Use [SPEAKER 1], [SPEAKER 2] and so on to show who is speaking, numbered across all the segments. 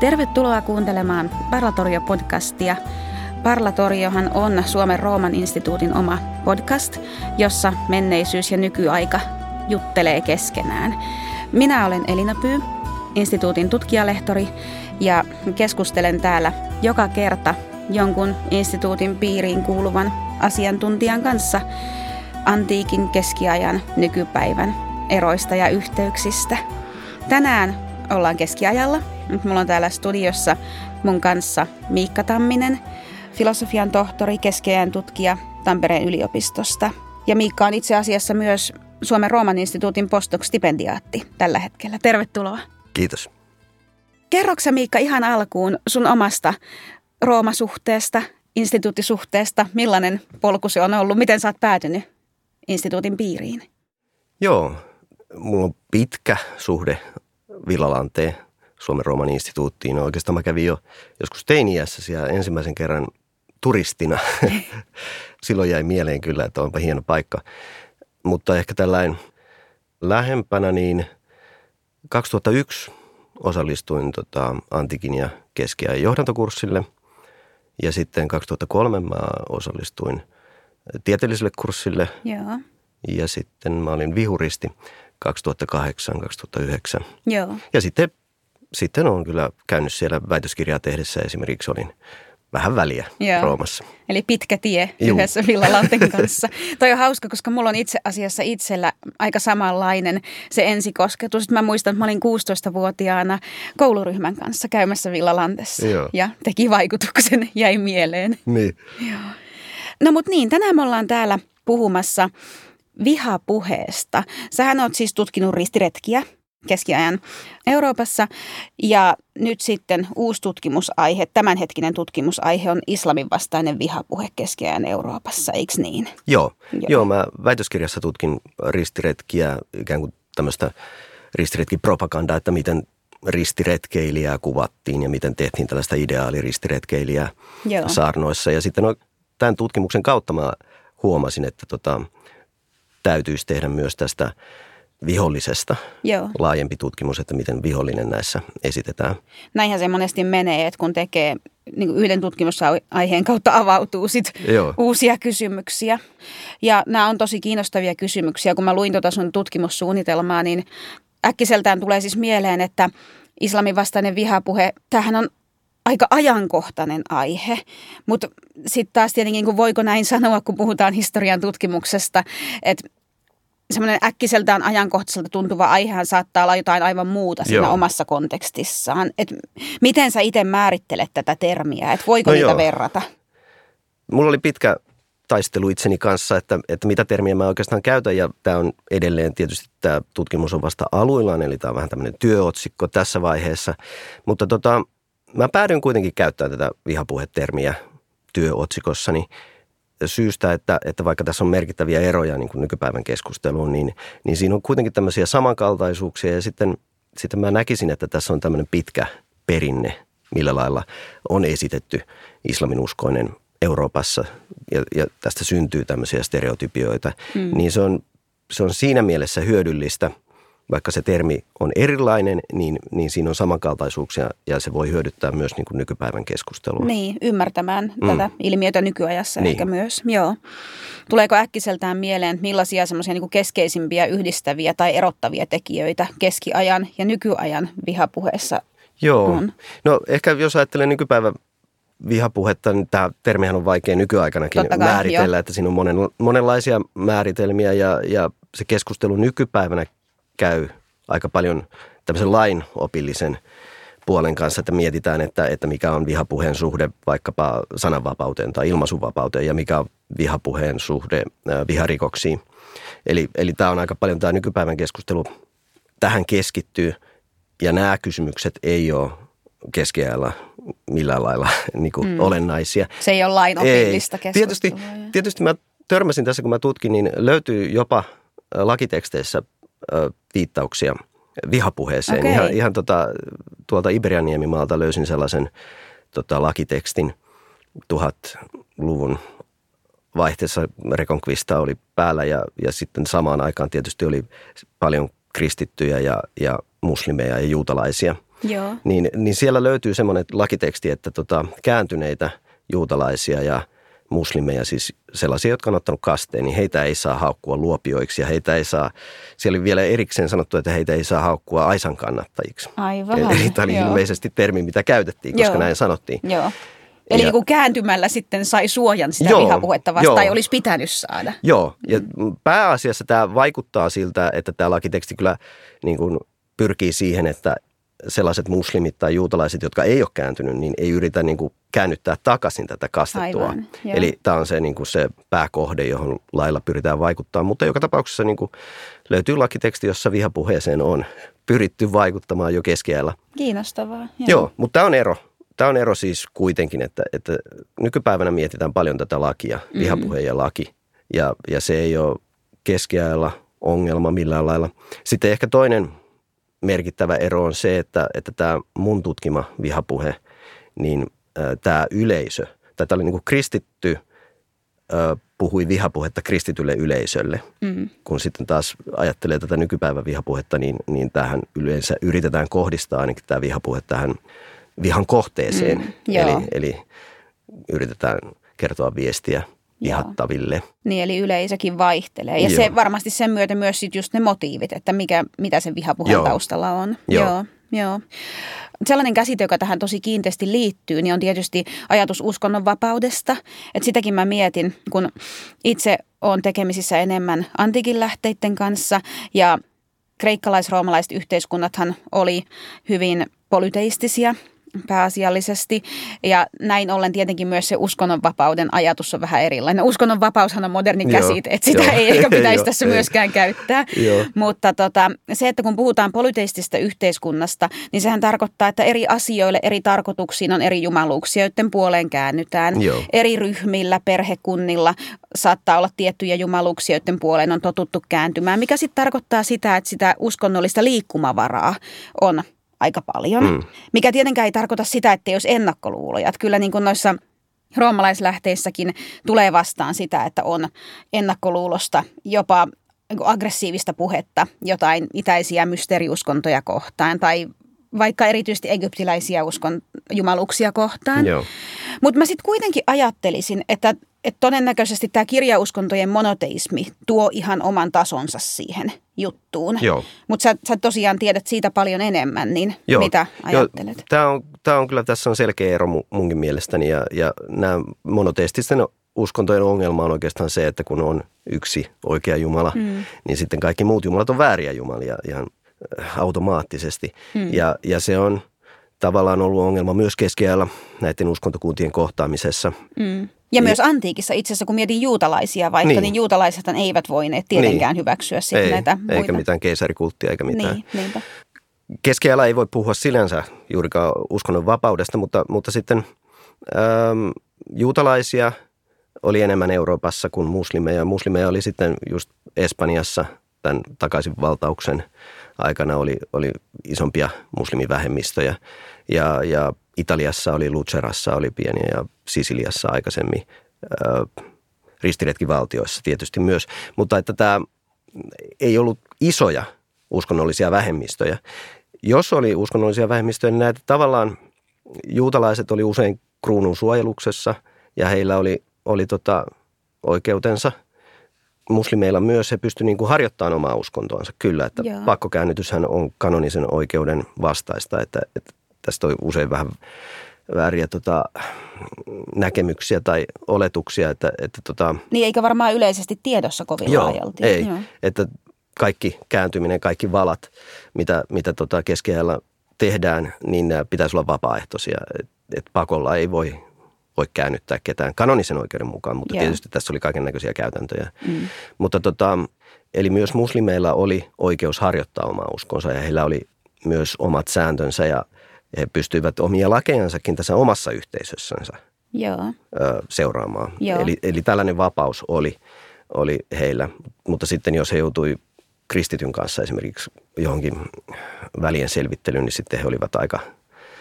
[SPEAKER 1] Tervetuloa kuuntelemaan Parlatorio-podcastia. Parlatoriohan on Suomen Rooman instituutin oma podcast, jossa menneisyys ja nykyaika juttelee keskenään. Minä olen Elina Pyy, instituutin tutkijalehtori, ja keskustelen täällä joka kerta jonkun instituutin piiriin kuuluvan asiantuntijan kanssa antiikin, keskiajan, nykypäivän eroista ja yhteyksistä. Tänään ollaan keskiajalla. Mulla on täällä studiossa mun kanssa Miikka Tamminen, filosofian tohtori, keskiajan tutkija Tampereen yliopistosta. Ja Miikka on itse asiassa myös Suomen Rooman instituutin postdoc-stipendiaatti tällä hetkellä. Tervetuloa.
[SPEAKER 2] Kiitos.
[SPEAKER 1] Kerroksä Miikka ihan alkuun sun omasta Roomasuhteesta, instituuttisuhteesta, millainen polku se on ollut, miten sä oot päätynyt instituutin piiriin?
[SPEAKER 2] Joo, mulla on pitkä suhde Villalanteen Suomen Rooman instituuttiin. No oikeastaan mä kävin jo joskus teiniässä siellä ensimmäisen kerran turistina. Silloin jäi mieleen kyllä, että onpa hieno paikka. Mutta ehkä tällainen lähempänä niin 2001 osallistuin tota, antikin ja keskiajan johdantokurssille. Ja sitten 2003 mä osallistuin tieteelliselle kurssille.
[SPEAKER 1] Joo.
[SPEAKER 2] Ja sitten mä olin vihuristi 2008-2009.
[SPEAKER 1] Joo.
[SPEAKER 2] Ja sitten, sitten olen kyllä käynyt siellä väitöskirjaa tehdessä esimerkiksi olin vähän väliä
[SPEAKER 1] Joo.
[SPEAKER 2] Roomassa.
[SPEAKER 1] Eli pitkä tie
[SPEAKER 2] Juu.
[SPEAKER 1] yhdessä Villalanten kanssa. Toi on hauska, koska mulla on itse asiassa itsellä aika samanlainen se ensikosketus. Mä muistan, että mä olin 16-vuotiaana kouluryhmän kanssa käymässä Villalantessa.
[SPEAKER 2] Joo.
[SPEAKER 1] Ja teki vaikutuksen, jäi mieleen.
[SPEAKER 2] Niin.
[SPEAKER 1] No mut niin, tänään me ollaan täällä puhumassa vihapuheesta. Sähän oot siis tutkinut ristiretkiä keskiajan Euroopassa ja nyt sitten uusi tutkimusaihe, tämänhetkinen tutkimusaihe on islamin vastainen vihapuhe keskiajan Euroopassa, eikö niin?
[SPEAKER 2] Joo.
[SPEAKER 1] Joo.
[SPEAKER 2] Joo, mä väitöskirjassa tutkin ristiretkiä, ikään kuin tämmöistä ristiretkipropagandaa, että miten ristiretkeilijää kuvattiin ja miten tehtiin tällaista ideaaliristiretkeilijää
[SPEAKER 1] Joo.
[SPEAKER 2] saarnoissa. Ja sitten no, tämän tutkimuksen kautta mä huomasin, että tota, täytyisi tehdä myös tästä vihollisesta
[SPEAKER 1] Joo.
[SPEAKER 2] laajempi tutkimus, että miten vihollinen näissä esitetään.
[SPEAKER 1] Näinhän se monesti menee, että kun tekee niin kuin yhden tutkimusaiheen kautta avautuu sit
[SPEAKER 2] Joo.
[SPEAKER 1] uusia kysymyksiä. Ja nämä on tosi kiinnostavia kysymyksiä. Kun mä luin tuota sun tutkimussuunnitelmaa, niin äkkiseltään tulee siis mieleen, että islamin vastainen vihapuhe, tämähän on aika ajankohtainen aihe, mutta sitten taas tietenkin, kun voiko näin sanoa, kun puhutaan historian tutkimuksesta, että semmoinen äkkiseltään ajankohtaiselta tuntuva aihehan saattaa olla jotain aivan muuta siinä
[SPEAKER 2] Joo.
[SPEAKER 1] omassa kontekstissaan. Et miten sä itse määrittelet tätä termiä, että voiko
[SPEAKER 2] No
[SPEAKER 1] niitä
[SPEAKER 2] joo.
[SPEAKER 1] verrata?
[SPEAKER 2] Mulla oli pitkä taistelu itseni kanssa, että, että mitä termiä mä oikeastaan käytän ja tämä on edelleen tietysti tämä tutkimus on vasta aluillaan, eli tämä on vähän tämmöinen työotsikko tässä vaiheessa. Mutta tota, mä päädyin kuitenkin käyttämään tätä vihapuhetermiä työotsikossani syystä, että, että vaikka tässä on merkittäviä eroja niin kuin nykypäivän keskusteluun, niin, niin siinä on kuitenkin tämmöisiä samankaltaisuuksia. Ja sitten, sitten mä näkisin, että tässä on tämmöinen pitkä perinne, millä lailla on esitetty islaminuskoinen Euroopassa. Ja, ja tästä syntyy tämmöisiä stereotypioita, mm. niin se on, se on siinä mielessä hyödyllistä, vaikka se termi on erilainen, niin, niin siinä on samankaltaisuuksia ja se voi hyödyttää myös niin kuin nykypäivän keskustelua.
[SPEAKER 1] Niin, ymmärtämään mm. tätä ilmiötä nykyajassa
[SPEAKER 2] Niin.
[SPEAKER 1] ehkä myös. Joo. Tuleeko äkkiseltään mieleen, että millaisia semmoisia niin keskeisimpiä yhdistäviä tai erottavia tekijöitä keskiajan ja nykyajan vihapuheessa
[SPEAKER 2] Joo.
[SPEAKER 1] on?
[SPEAKER 2] No ehkä jos ajattelee nykypäivän vihapuhetta, niin tämä termihän on vaikea nykyaikanakin
[SPEAKER 1] Totta kai,
[SPEAKER 2] määritellä,
[SPEAKER 1] joo.
[SPEAKER 2] että siinä on monen, monenlaisia määritelmiä ja, ja se keskustelu nykypäivänä käy aika paljon tämmöisen lainopillisen puolen kanssa, että mietitään, että, että mikä on vihapuheen suhde vaikkapa sananvapauteen tai ilmaisuvapauteen ja mikä on vihapuheen suhde viharikoksiin. Eli, eli tämä on aika paljon tämä nykypäivän keskustelu tähän keskittyy ja nämä kysymykset ei ole keskiajalla millään lailla niin kuin mm. olennaisia.
[SPEAKER 1] Se ei ole lainopillista
[SPEAKER 2] Ei. Tietysti, tietysti mä törmäsin tässä, kun mä tutkin, niin löytyy jopa lakiteksteissä viittauksia vihapuheeseen.
[SPEAKER 1] Okei.
[SPEAKER 2] Ihan, ihan tota, tuolta Iberianiemimaalta löysin sellaisen tota, lakitekstin 1000-luvun vaihteessa Reconquista oli päällä ja, ja sitten samaan aikaan tietysti oli paljon kristittyjä ja, ja muslimeja ja juutalaisia.
[SPEAKER 1] Joo.
[SPEAKER 2] Niin, niin siellä löytyy semmoinen lakiteksti, että tota, kääntyneitä juutalaisia ja muslimeja, siis sellaisia, jotka on ottanut kasteen, niin heitä ei saa haukkua luopioiksi ja heitä ei saa, siellä oli vielä erikseen sanottu, että heitä ei saa haukkua aisan kannattajiksi.
[SPEAKER 1] Aivan.
[SPEAKER 2] Eli tämä oli
[SPEAKER 1] Joo.
[SPEAKER 2] ilmeisesti termi, mitä käytettiin, koska
[SPEAKER 1] Joo.
[SPEAKER 2] näin sanottiin.
[SPEAKER 1] Joo. Eli
[SPEAKER 2] Ja-
[SPEAKER 1] niin kääntymällä sitten sai suojan sitä
[SPEAKER 2] Joo,
[SPEAKER 1] vihapuhetta vastaan,
[SPEAKER 2] joo.
[SPEAKER 1] olisi pitänyt saada.
[SPEAKER 2] Joo, ja pääasiassa tämä vaikuttaa siltä, että tämä lakiteksti kyllä niin kuin pyrkii siihen, että sellaiset muslimit tai juutalaiset, jotka ei ole kääntynyt, niin ei yritä niin kuin käännyttää takaisin tätä kastettua.
[SPEAKER 1] Aivan, joo.
[SPEAKER 2] Eli tämä on se, niin kuin se pääkohde, johon lailla pyritään vaikuttaa. Mutta joka tapauksessa niin kuin löytyy lakiteksti, jossa vihapuheeseen on pyritty vaikuttamaan jo keskiajalla.
[SPEAKER 1] Kiinnostavaa.
[SPEAKER 2] Joo, mutta tämä on ero. Tämä on ero siis kuitenkin, että, että nykypäivänä mietitään paljon tätä lakia, vihapuhe ja laki. Ja, ja se ei ole keskiajalla ongelma millään lailla. Sitten ehkä toinen merkittävä ero on se, että, että tämä mun tutkima vihapuhe, niin tämä yleisö, tai tämä oli niin kuin kristitty, puhui vihapuhetta kristitylle yleisölle.
[SPEAKER 1] Mm.
[SPEAKER 2] Kun sitten taas ajattelee tätä nykypäivän vihapuhetta, niin, niin tähän yleensä yritetään kohdistaa ainakin tämä vihapuhe tähän vihan kohteeseen.
[SPEAKER 1] Mm, joo.
[SPEAKER 2] eli, eli yritetään kertoa viestiä vihattaville.
[SPEAKER 1] Niin, eli yleisökin vaihtelee. Ja se
[SPEAKER 2] Joo.
[SPEAKER 1] varmasti sen myötä myös sit just ne motiivit, että mikä, mitä sen vihapuheen
[SPEAKER 2] Joo.
[SPEAKER 1] taustalla on.
[SPEAKER 2] Joo.
[SPEAKER 1] Joo. Joo. Sellainen käsite, joka tähän tosi kiinteästi liittyy, niin on tietysti ajatus uskonnonvapaudesta. Et sitäkin mä mietin, kun itse olen tekemisissä enemmän antiikin lähteiden kanssa ja kreikkalais-roomalaiset yhteiskunnathan oli hyvin polyteistisia pääasiallisesti. Ja näin ollen tietenkin myös se uskonnonvapauden ajatus on vähän erilainen. Uskonnonvapaushan on moderni käsite, että sitä
[SPEAKER 2] joo.
[SPEAKER 1] ei ehkä pitäisi tässä myöskään käyttää.
[SPEAKER 2] Joo.
[SPEAKER 1] Mutta tota, se, että kun puhutaan polyteistisesta yhteiskunnasta, niin sehän tarkoittaa, että eri asioille, eri tarkoituksiin on eri jumaluuksia, joiden puoleen käännytään.
[SPEAKER 2] Joo.
[SPEAKER 1] Eri ryhmillä, perhekunnilla saattaa olla tiettyjä jumaluuksia, joiden puoleen on totuttu kääntymään, mikä sitten tarkoittaa sitä, että sitä uskonnollista liikkumavaraa on aika paljon.
[SPEAKER 2] Mm.
[SPEAKER 1] Mikä tietenkään ei tarkoita sitä, että ei olisi ennakkoluuloja. Että kyllä niin kuin noissa roomalaislähteissäkin tulee vastaan sitä, että on ennakkoluulosta jopa niin aggressiivista puhetta jotain itäisiä mysteeriuskontoja kohtaan tai vaikka erityisesti egyptiläisiä uskon jumaluksia kohtaan. Mutta mä sitten kuitenkin ajattelisin, että, että todennäköisesti tämä kirjauskontojen monoteismi tuo ihan oman tasonsa siihen juttuun. Mutta sä, sä tosiaan tiedät siitä paljon enemmän, niin
[SPEAKER 2] Joo.
[SPEAKER 1] mitä ajattelet?
[SPEAKER 2] Tämä, on, tämä on kyllä, tässä on selkeä ero mu- munkin mielestäni ja, ja nämä monoteististen uskontojen ongelma on oikeastaan se, että kun on yksi oikea Jumala, mm. niin sitten kaikki muut jumalat on vääriä jumalia ihan automaattisesti. Mm. Ja, ja se on tavallaan ollut ongelma myös keskiajalla näiden uskontokuntien kohtaamisessa.
[SPEAKER 1] Mm. Ja myös antiikissa itse asiassa, kun mietin juutalaisia vaikka, niin,
[SPEAKER 2] Niin.
[SPEAKER 1] niin juutalaisethan eivät voineet tietenkään
[SPEAKER 2] Niin.
[SPEAKER 1] hyväksyä sitten
[SPEAKER 2] Ei,
[SPEAKER 1] näitä muita.
[SPEAKER 2] eikä mitään keisarikulttia eikä mitään.
[SPEAKER 1] Niin, niinpä.
[SPEAKER 2] keskiajalla ei voi puhua sinänsä juurikaan uskonnon vapaudesta, mutta, mutta sitten äm, juutalaisia oli enemmän Euroopassa kuin muslimeja. Muslimeja oli sitten just Espanjassa tämän takaisinvaltauksen aikana oli, oli isompia muslimivähemmistöjä ja, ja Italiassa oli Lucerassa oli pieniä ja Sisiliassa aikaisemmin ää, ristiretkivaltioissa tietysti myös, mutta että tämä ei ollut isoja uskonnollisia vähemmistöjä. Jos oli uskonnollisia vähemmistöjä, niin näitä tavallaan juutalaiset oli usein kruunun suojeluksessa ja heillä oli, oli tota oikeutensa. Muslimeilla myös he pystyivät niin kuin harjoittamaan omaa uskontoansa. Kyllä, että
[SPEAKER 1] Joo.
[SPEAKER 2] pakkokäännytyshän on kanonisen oikeuden vastaista, että, että tästä on usein vähän vääriä tota, näkemyksiä tai oletuksia, että, että tota,
[SPEAKER 1] Niin eikä varmaan yleisesti tiedossa kovin
[SPEAKER 2] Joo,
[SPEAKER 1] laajalti.
[SPEAKER 2] ei.
[SPEAKER 1] Joo.
[SPEAKER 2] Että kaikki kääntyminen, kaikki valat, mitä, mitä tota keskiajalla tehdään, niin nämä pitäisi olla vapaaehtoisia. Et, et pakolla ei voi, voi käännyttää ketään kanonisen oikeuden mukaan, mutta
[SPEAKER 1] Joo.
[SPEAKER 2] tietysti tässä oli kaiken näköisiä käytäntöjä.
[SPEAKER 1] Mm.
[SPEAKER 2] Mutta tota, eli myös muslimeilla oli oikeus harjoittaa omaa uskonsa ja heillä oli myös omat sääntönsä ja he pystyivät omia lakejansakin tässä omassa yhteisössänsä
[SPEAKER 1] Joo.
[SPEAKER 2] ö, seuraamaan.
[SPEAKER 1] Joo.
[SPEAKER 2] Eli, eli tällainen vapaus oli, oli heillä. Mutta sitten jos he joutui kristityn kanssa esimerkiksi johonkin välien selvittelyyn, niin sitten he olivat aika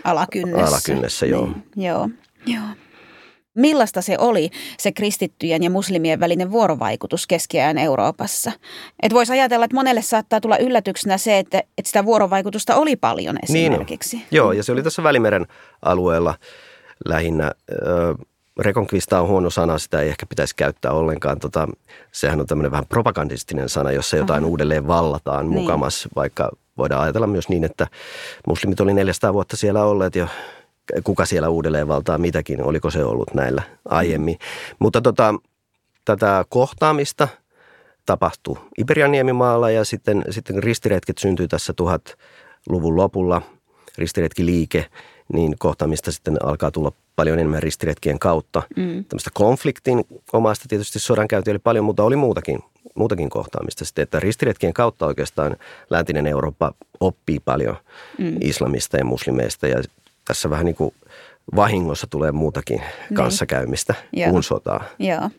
[SPEAKER 1] Alakynnessä.
[SPEAKER 2] Alakynnessä, joo.
[SPEAKER 1] Niin, joo. Joo. Millaista se oli, se kristittyjen ja muslimien välinen vuorovaikutus keskiajan Euroopassa? Et voisi ajatella, että monelle saattaa tulla yllätyksenä se, että, että sitä vuorovaikutusta oli paljon esimerkiksi.
[SPEAKER 2] Niin, joo, ja se oli tässä Välimeren alueella lähinnä. Reconquista on huono sana, sitä ei ehkä pitäisi käyttää ollenkaan. Tota, sehän on tämmöinen vähän propagandistinen sana, jossa jotain Aha. uudelleen vallataan niin. mukamas, vaikka voidaan ajatella myös niin, että muslimit oli 400 vuotta siellä olleet jo kuka siellä uudelleen valtaa mitäkin, oliko se ollut näillä aiemmin. Mutta tota, tätä kohtaamista tapahtui Iberian niemimaalla ja sitten, sitten ristiretket syntyi tässä 1000-luvun lopulla, ristiretkiliike, niin kohtaamista sitten alkaa tulla paljon enemmän ristiretkien kautta. Mm. Tämmöistä konfliktin omasta tietysti sodankäyntiä oli paljon, mutta oli muutakin, muutakin kohtaamista sitten, että ristiretkien kautta oikeastaan läntinen Eurooppa oppii paljon mm. islamista ja muslimeista ja tässä vähän niin kuin vahingossa tulee muutakin niin. kanssakäymistä Joo. kuin sotaa.
[SPEAKER 1] Joo.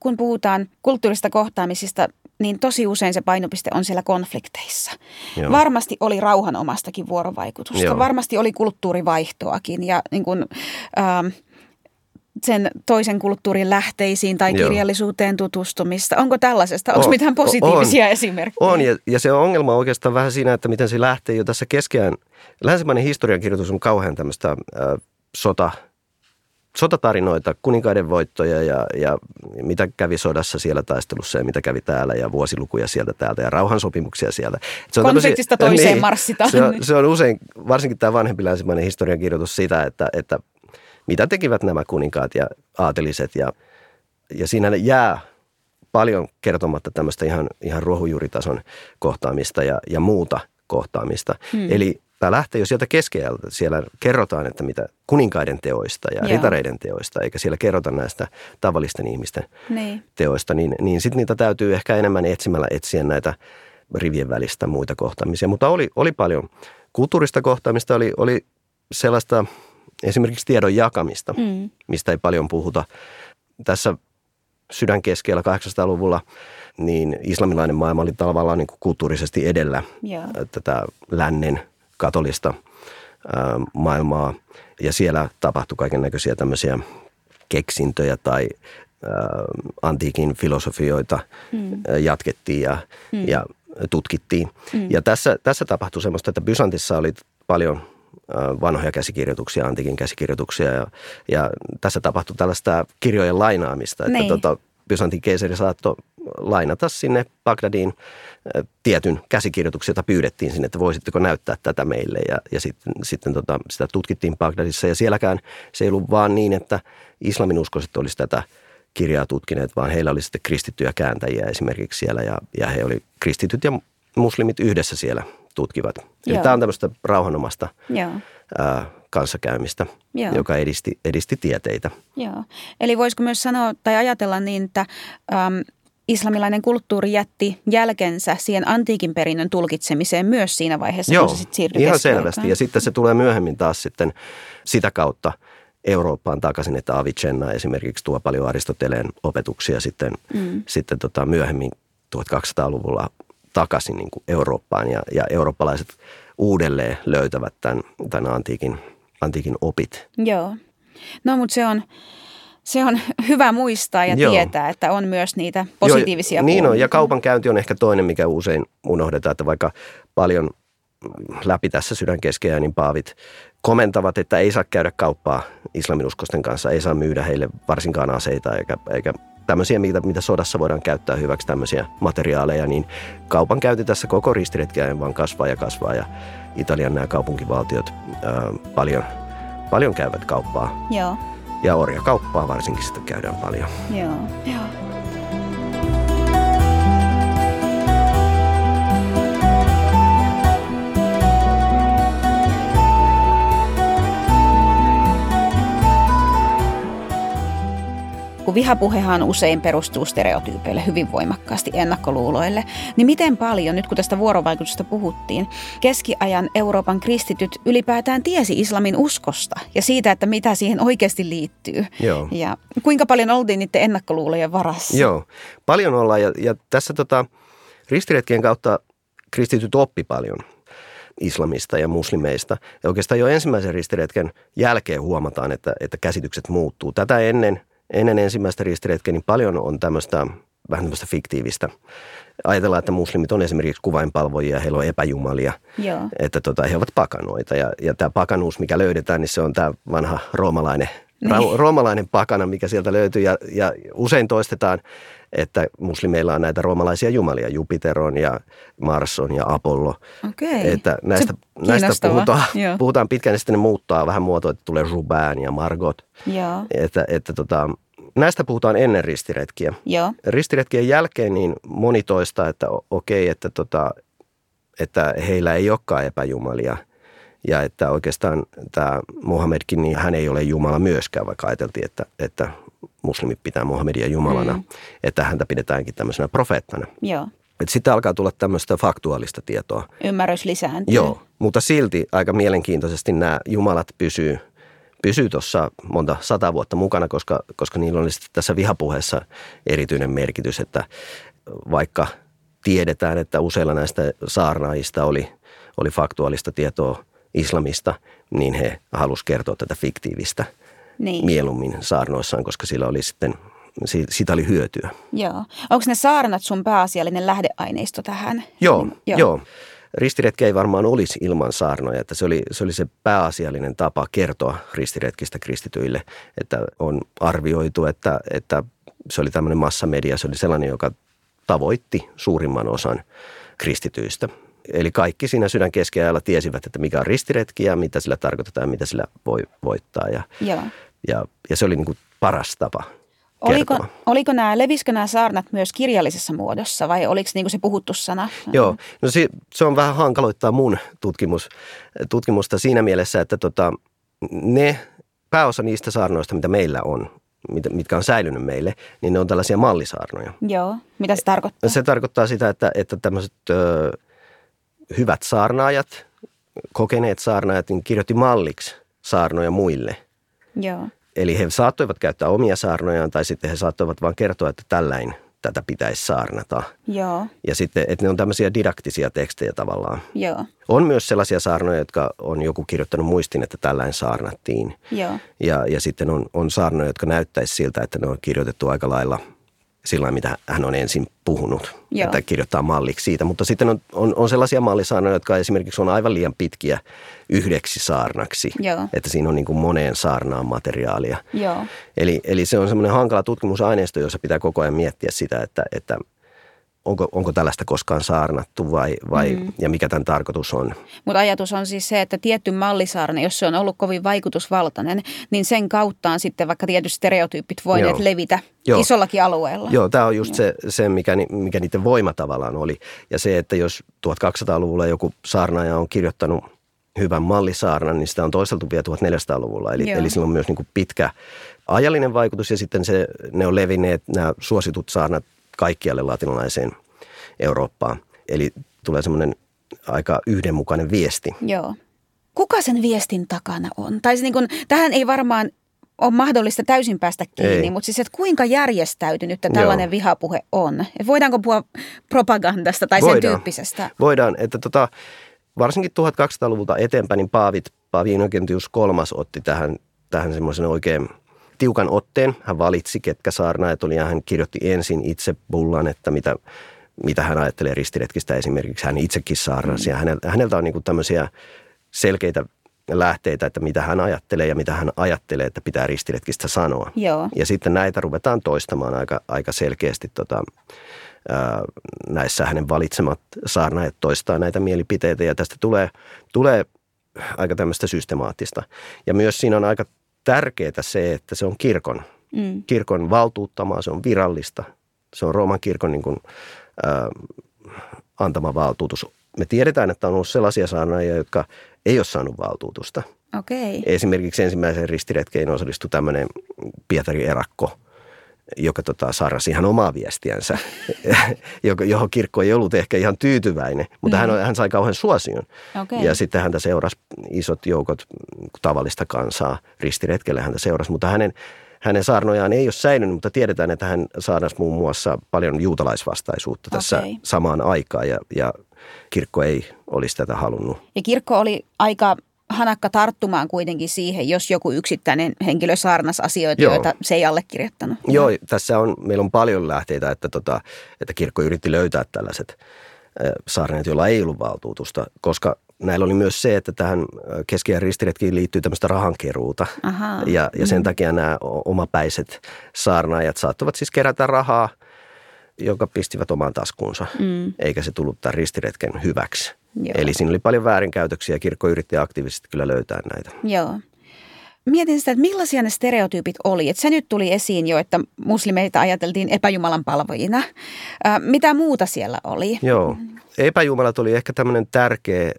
[SPEAKER 1] Kun puhutaan kulttuurista kohtaamisista, niin tosi usein se painopiste on siellä konflikteissa. Joo. Varmasti oli rauhanomastakin vuorovaikutusta, Joo. varmasti oli kulttuurivaihtoakin ja niin kuin, ähm, sen toisen kulttuurin lähteisiin tai kirjallisuuteen tutustumista. Onko tällaisesta? Onko on, mitään positiivisia
[SPEAKER 2] on,
[SPEAKER 1] esimerkkejä?
[SPEAKER 2] On, ja, ja se on ongelma oikeastaan vähän siinä, että miten se lähtee jo tässä keskeään. Länsimainen historiankirjoitus on kauhean tämmöistä äh, sota, sotatarinoita, kuninkaiden voittoja ja, ja mitä kävi sodassa siellä taistelussa ja mitä kävi täällä ja vuosilukuja sieltä täältä ja rauhansopimuksia sieltä.
[SPEAKER 1] Se on Konfliktista toiseen niin, marssitaan.
[SPEAKER 2] Se on, se on usein, varsinkin tämä vanhempi länsimainen historiankirjoitus sitä, että, että mitä tekivät nämä kuninkaat ja aateliset. Ja, ja siinä jää paljon kertomatta tämmöistä ihan, ihan ruohonjuuritason kohtaamista ja, ja muuta kohtaamista. Hmm. Eli tämä lähtee jo sieltä keskeältä. Siellä kerrotaan, että mitä kuninkaiden teoista ja Joo. ritareiden teoista, eikä siellä kerrota näistä tavallisten ihmisten niin. teoista. Niin, niin sitten niitä täytyy ehkä enemmän etsimällä etsiä näitä rivien välistä muita kohtaamisia. Mutta oli, oli paljon kulttuurista kohtaamista, oli, oli sellaista esimerkiksi tiedon jakamista, mm. mistä ei paljon puhuta. Tässä sydän keskellä 800-luvulla niin islamilainen maailma oli tavallaan niin kuin kulttuurisesti edellä yeah. tätä lännen katolista maailmaa. Ja siellä tapahtui kaiken näköisiä tämmöisiä keksintöjä tai antiikin filosofioita mm. jatkettiin ja, mm. ja tutkittiin. Mm. Ja tässä, tässä tapahtui semmoista, että Bysantissa oli paljon vanhoja käsikirjoituksia, antiikin käsikirjoituksia ja, ja tässä tapahtui tällaista kirjojen lainaamista, että niin. tota, Byzantin keisari saattoi lainata sinne Bagdadiin tietyn käsikirjoituksen, jota pyydettiin sinne, että voisitteko näyttää tätä meille. Ja, ja sitten, sitten tota, sitä tutkittiin Bagdadissa ja sielläkään se ei ollut vaan niin, että islamin uskoiset olisi tätä kirjaa tutkineet, vaan heillä oli sitten kristittyjä kääntäjiä esimerkiksi siellä ja, ja he oli kristityt ja muslimit yhdessä siellä tutkivat. Eli tämä on tämmöistä rauhanomasta Joo. Ää, kanssakäymistä, Joo. joka edisti, edisti tieteitä.
[SPEAKER 1] Joo. Eli voisiko myös sanoa tai ajatella niin, että äm, islamilainen kulttuuri jätti jälkensä siihen antiikin perinnön tulkitsemiseen myös siinä vaiheessa,
[SPEAKER 2] Joo,
[SPEAKER 1] kun se sitten siirtyi
[SPEAKER 2] ihan selvästi. Ja sitten se tulee myöhemmin taas sitten sitä kautta Eurooppaan takaisin, että Avicenna esimerkiksi tuo paljon Aristoteleen opetuksia sitten, mm. sitten tota myöhemmin 1200-luvulla takaisin niin kuin Eurooppaan ja, ja eurooppalaiset uudelleen löytävät tämän, tämän antiikin, antiikin opit.
[SPEAKER 1] Joo. No mutta se on, se on hyvä muistaa ja Joo. tietää, että on myös niitä positiivisia
[SPEAKER 2] Joo, Niin on, ja kaupankäynti on ehkä toinen, mikä usein unohdetaan, että vaikka paljon läpi tässä sydänkeskeä, niin paavit komentavat, että ei saa käydä kauppaa islaminuskosten kanssa, ei saa myydä heille varsinkaan aseita eikä, eikä tämmöisiä, mitä, mitä sodassa voidaan käyttää hyväksi, tämmöisiä materiaaleja, niin kaupankäynti tässä koko ristiretkiä vaan kasvaa ja kasvaa ja Italian nämä kaupunkivaltiot ää, paljon, paljon käyvät kauppaa.
[SPEAKER 1] Joo.
[SPEAKER 2] Ja orjakauppaa varsinkin sitä käydään paljon.
[SPEAKER 1] Joo, joo. Kun vihapuhehan usein perustuu stereotyypeille hyvin voimakkaasti ennakkoluuloille, niin miten paljon, nyt kun tästä vuorovaikutusta puhuttiin, keskiajan Euroopan kristityt ylipäätään tiesi islamin uskosta ja siitä, että mitä siihen oikeasti liittyy.
[SPEAKER 2] Joo.
[SPEAKER 1] Ja kuinka paljon oltiin niiden ennakkoluulojen varassa?
[SPEAKER 2] Joo, paljon ollaan ja, ja tässä tota, ristiretkien kautta kristityt oppi paljon. islamista ja muslimeista. Ja oikeastaan jo ensimmäisen ristiretken jälkeen huomataan, että, että käsitykset muuttuu. Tätä ennen, ennen ensimmäistä ristiretkeä niin paljon on tämmöistä vähän tämmöistä fiktiivistä. Ajatellaan, että muslimit on esimerkiksi kuvainpalvojia, heillä on epäjumalia,
[SPEAKER 1] Joo.
[SPEAKER 2] että tota, he ovat pakanoita. Ja, ja tämä pakanuus, mikä löydetään, niin se on tämä vanha roomalainen, niin. roomalainen pakana, mikä sieltä löytyy. Ja, ja usein toistetaan, että muslimeilla on näitä roomalaisia jumalia, Jupiter on ja Mars on ja Apollo.
[SPEAKER 1] Okei.
[SPEAKER 2] Että näistä, näistä puhutaan, puhutaan pitkään, ja sitten ne muuttaa vähän muotoa, että tulee Ruban ja Margot.
[SPEAKER 1] Joo.
[SPEAKER 2] Että, että tota, näistä puhutaan ennen ristiretkiä.
[SPEAKER 1] Joo.
[SPEAKER 2] Ristiretkien jälkeen niin moni toistaa, että okei, että, tota, että heillä ei olekaan epäjumalia. Ja että oikeastaan tämä Mohamedkin, niin hän ei ole Jumala myöskään, vaikka ajateltiin, että, että muslimit pitää Mohamedia Jumalana. Mm. Että häntä pidetäänkin tämmöisenä profeettana.
[SPEAKER 1] Joo.
[SPEAKER 2] Et sitten alkaa tulla tämmöistä faktuaalista tietoa.
[SPEAKER 1] Ymmärrys lisääntyy.
[SPEAKER 2] Joo, mutta silti aika mielenkiintoisesti nämä jumalat pysyy pysyy tuossa monta sata vuotta mukana, koska, koska niillä oli tässä vihapuheessa erityinen merkitys, että vaikka tiedetään, että useilla näistä saarnaajista oli, oli faktuaalista tietoa islamista, niin he halusivat kertoa tätä fiktiivistä niin. mieluummin saarnoissaan, koska sillä oli sitten siitä oli hyötyä.
[SPEAKER 1] Joo. Onko ne saarnat sun pääasiallinen lähdeaineisto tähän?
[SPEAKER 2] Joo, niin, joo. joo ristiretki ei varmaan olisi ilman saarnoja, että se oli, se oli se pääasiallinen tapa kertoa ristiretkistä kristityille, että on arvioitu, että, että se oli tämmöinen massamedia, se oli sellainen, joka tavoitti suurimman osan kristityistä. Eli kaikki siinä sydän keskiajalla tiesivät, että mikä on ristiretki ja mitä sillä tarkoitetaan ja mitä sillä voi voittaa. Ja,
[SPEAKER 1] Joo.
[SPEAKER 2] ja, ja se oli niin kuin paras tapa
[SPEAKER 1] Oliko, oliko nämä, leviskö nämä saarnat myös kirjallisessa muodossa vai oliko niin kuin se puhuttu sana?
[SPEAKER 2] Joo, no se, se on vähän hankaloittaa mun tutkimus, tutkimusta siinä mielessä, että tota, ne pääosa niistä saarnoista, mitä meillä on, mitkä on säilynyt meille, niin ne on tällaisia mallisaarnoja.
[SPEAKER 1] Joo, mitä se tarkoittaa?
[SPEAKER 2] Se tarkoittaa sitä, että, että tämmöiset ö, hyvät saarnaajat, kokeneet saarnaajat, niin kirjoitti malliksi saarnoja muille.
[SPEAKER 1] Joo.
[SPEAKER 2] Eli he saattoivat käyttää omia saarnojaan tai sitten he saattoivat vain kertoa, että tällainen tätä pitäisi saarnata.
[SPEAKER 1] Joo.
[SPEAKER 2] Ja sitten, että ne on tämmöisiä didaktisia tekstejä tavallaan.
[SPEAKER 1] Joo.
[SPEAKER 2] On myös sellaisia saarnoja, jotka on joku kirjoittanut muistin, että tällainen saarnattiin.
[SPEAKER 1] Joo.
[SPEAKER 2] Ja, ja sitten on, on saarnoja, jotka näyttäisi siltä, että ne on kirjoitettu aika lailla – sillä mitä hän on ensin puhunut, Joo. että kirjoittaa malliksi siitä. Mutta sitten on, on, on sellaisia mallisaarnoja, jotka esimerkiksi on aivan liian pitkiä yhdeksi saarnaksi.
[SPEAKER 1] Joo.
[SPEAKER 2] Että siinä on niin kuin moneen saarnaan materiaalia.
[SPEAKER 1] Joo.
[SPEAKER 2] Eli, eli se on semmoinen hankala tutkimusaineisto, jossa pitää koko ajan miettiä sitä, että, että – onko, onko tällaista koskaan saarnattu vai, vai mm. ja mikä tämän tarkoitus on.
[SPEAKER 1] Mutta ajatus on siis se, että tietty mallisaarna, jos se on ollut kovin vaikutusvaltainen, niin sen kautta on sitten vaikka tietyt stereotyypit voineet Joo. levitä Joo. isollakin alueella.
[SPEAKER 2] Joo, tämä on just se, se mikä, mikä niiden voima tavallaan oli. Ja se, että jos 1200-luvulla joku saarnaaja on kirjoittanut hyvän mallisaarnan, niin sitä on toisteltu vielä 1400-luvulla. Eli, eli sillä on myös niin kuin pitkä ajallinen vaikutus ja sitten se, ne on levinneet, nämä suositut saarnat kaikkialle latinalaiseen Eurooppaan. Eli tulee semmoinen aika yhdenmukainen viesti.
[SPEAKER 1] Joo. Kuka sen viestin takana on? Tai se niin kuin, tähän ei varmaan ole mahdollista täysin päästä kiinni, ei. mutta siis että kuinka järjestäytynyt tällainen Joo. vihapuhe on? Et voidaanko puhua propagandasta tai Voidaan. sen tyyppisestä?
[SPEAKER 2] Voidaan, että tota, varsinkin 1200-luvulta eteenpäin, niin paavit, Paavi Inokentius kolmas otti tähän, tähän semmoisen oikein – tiukan otteen. Hän valitsi, ketkä saarnaajat oli ja hän kirjoitti ensin itse bullan, että mitä, mitä hän ajattelee ristiretkistä esimerkiksi. Hän itsekin saarnasi ja häneltä, häneltä on niin kuin tämmöisiä selkeitä lähteitä, että mitä hän ajattelee ja mitä hän ajattelee, että pitää ristiretkistä sanoa.
[SPEAKER 1] Joo.
[SPEAKER 2] Ja sitten näitä ruvetaan toistamaan aika, aika selkeästi tota, ää, näissä hänen valitsemat saarnaajat toistaa näitä mielipiteitä ja tästä tulee, tulee aika tämmöistä systemaattista. Ja myös siinä on aika tärkeää se, että se on kirkon, mm. kirkon valtuuttamaa, se on virallista. Se on Rooman kirkon niin kuin, äh, antama valtuutus. Me tiedetään, että on ollut sellaisia saarnaajia, jotka ei ole saanut valtuutusta.
[SPEAKER 1] Okay.
[SPEAKER 2] Esimerkiksi ensimmäiseen ristiretkeen osallistui tämmöinen Pietari Erakko – joka tota, sarrasi ihan omaa viestiänsä, johon kirkko ei ollut ehkä ihan tyytyväinen, mutta mm. hän, hän sai kauhean suosion.
[SPEAKER 1] Okay.
[SPEAKER 2] Ja sitten häntä seurasi isot joukot tavallista kansaa, ristiretkelle häntä seurasi, mutta hänen, hänen saarnojaan ei ole säilynyt, mutta tiedetään, että hän saarnasi muun muassa paljon juutalaisvastaisuutta tässä okay. samaan aikaan ja, ja kirkko ei olisi tätä halunnut.
[SPEAKER 1] Ja kirkko oli aika hanakka tarttumaan kuitenkin siihen, jos joku yksittäinen henkilö saarnas asioita, Joo. joita se ei allekirjoittanut.
[SPEAKER 2] Joo, tässä on, meillä on paljon lähteitä, että, tota, että kirkko yritti löytää tällaiset saarneet, joilla ei ollut valtuutusta, koska näillä oli myös se, että tähän keski- ja ristiretkiin liittyy tämmöistä rahankeruuta. Aha. Ja, ja sen mm. takia nämä omapäiset saarnaajat saattavat siis kerätä rahaa, joka pistivät omaan taskuunsa, mm. eikä se tullut tämän ristiretken hyväksi. Joo. Eli siinä oli paljon väärinkäytöksiä ja kirkko yritti aktiivisesti kyllä löytää näitä.
[SPEAKER 1] Joo. Mietin sitä, että millaisia ne stereotyypit oli. Että se nyt tuli esiin jo, että muslimeita ajateltiin epäjumalan palvojina. mitä muuta siellä oli?
[SPEAKER 2] Joo. Epäjumalat oli ehkä tämmöinen tärkeä,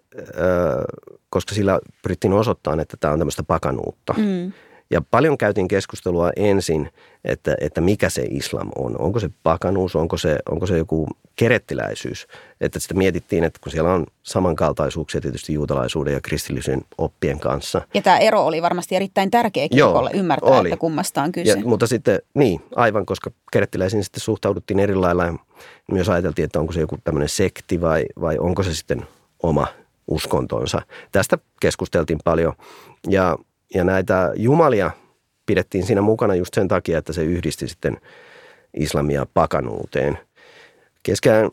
[SPEAKER 2] koska sillä pyrittiin osoittamaan, että tämä on tämmöistä pakanuutta. Mm. Ja paljon käytiin keskustelua ensin, että, että mikä se islam on. Onko se pakanuus, onko se, onko se joku kerettiläisyys. Että sitä mietittiin, että kun siellä on samankaltaisuuksia tietysti juutalaisuuden ja kristillisyyden oppien kanssa.
[SPEAKER 1] Ja tämä ero oli varmasti erittäin tärkeä kirkolle ymmärtää, oli. että kummasta on kyse.
[SPEAKER 2] Ja, mutta sitten, niin, aivan, koska kerettiläisiin sitten suhtauduttiin eri lailla. Ja myös ajateltiin, että onko se joku tämmöinen sekti vai, vai onko se sitten oma uskontonsa. Tästä keskusteltiin paljon. Ja ja näitä jumalia pidettiin siinä mukana just sen takia, että se yhdisti sitten islamia pakanuuteen. Keskään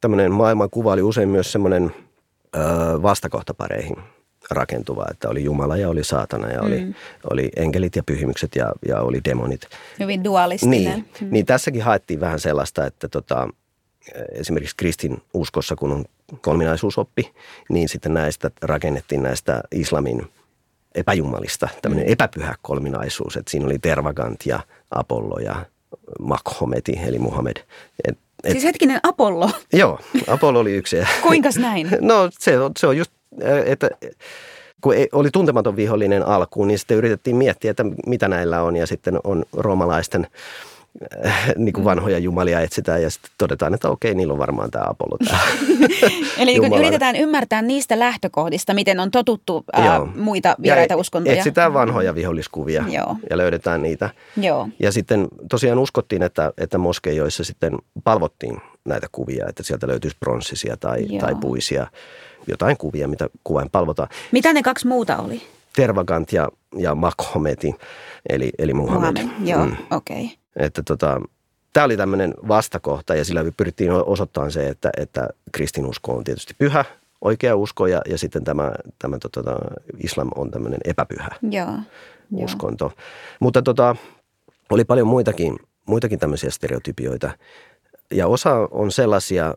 [SPEAKER 2] tämmöinen maailmankuva oli usein myös semmoinen ö, vastakohtapareihin rakentuva, että oli Jumala ja oli saatana ja oli, mm. oli enkelit ja pyhimykset ja, ja oli demonit.
[SPEAKER 1] Hyvin dualistinen.
[SPEAKER 2] Niin, mm. niin tässäkin haettiin vähän sellaista, että tota, esimerkiksi kristin uskossa, kun on kolminaisuusoppi, niin sitten näistä rakennettiin näistä islamin – epäjumalista, tämmöinen mm. epäpyhä kolminaisuus. Että siinä oli Tervagant ja Apollo ja Makhometi, eli Muhammed. Et,
[SPEAKER 1] et, siis hetkinen Apollo?
[SPEAKER 2] Joo, Apollo oli yksi.
[SPEAKER 1] Kuinkas näin?
[SPEAKER 2] no se on, se on just, että kun oli tuntematon vihollinen alkuun, niin sitten yritettiin miettiä, että mitä näillä on. Ja sitten on roomalaisten Äh, niin kuin vanhoja jumalia etsitään ja sitten todetaan, että okei, niillä on varmaan tämä Apollo. Tämä
[SPEAKER 1] Eli kun yritetään ymmärtää niistä lähtökohdista, miten on totuttu ää, muita vieraita ja uskontoja.
[SPEAKER 2] Etsitään vanhoja viholliskuvia Joo. ja löydetään niitä. Joo. Ja sitten tosiaan uskottiin, että, että moskeijoissa sitten palvottiin näitä kuvia, että sieltä löytyisi pronssisia tai, tai puisia, jotain kuvia, mitä kuvain palvotaan.
[SPEAKER 1] Mitä ne kaksi muuta oli?
[SPEAKER 2] Tervagant ja, ja Makhometi, eli, eli Muhammed.
[SPEAKER 1] Muhammed. Joo, mm. okei. Okay.
[SPEAKER 2] Että tota, tämä oli tämmöinen vastakohta ja sillä pyrittiin osoittamaan se, että, että kristinusko on tietysti pyhä, oikea usko ja, ja sitten tämä, tämä tota, islam on tämmöinen epäpyhä Joo, uskonto. Jo. Mutta tota, oli paljon muitakin, muitakin tämmöisiä stereotypioita ja osa on sellaisia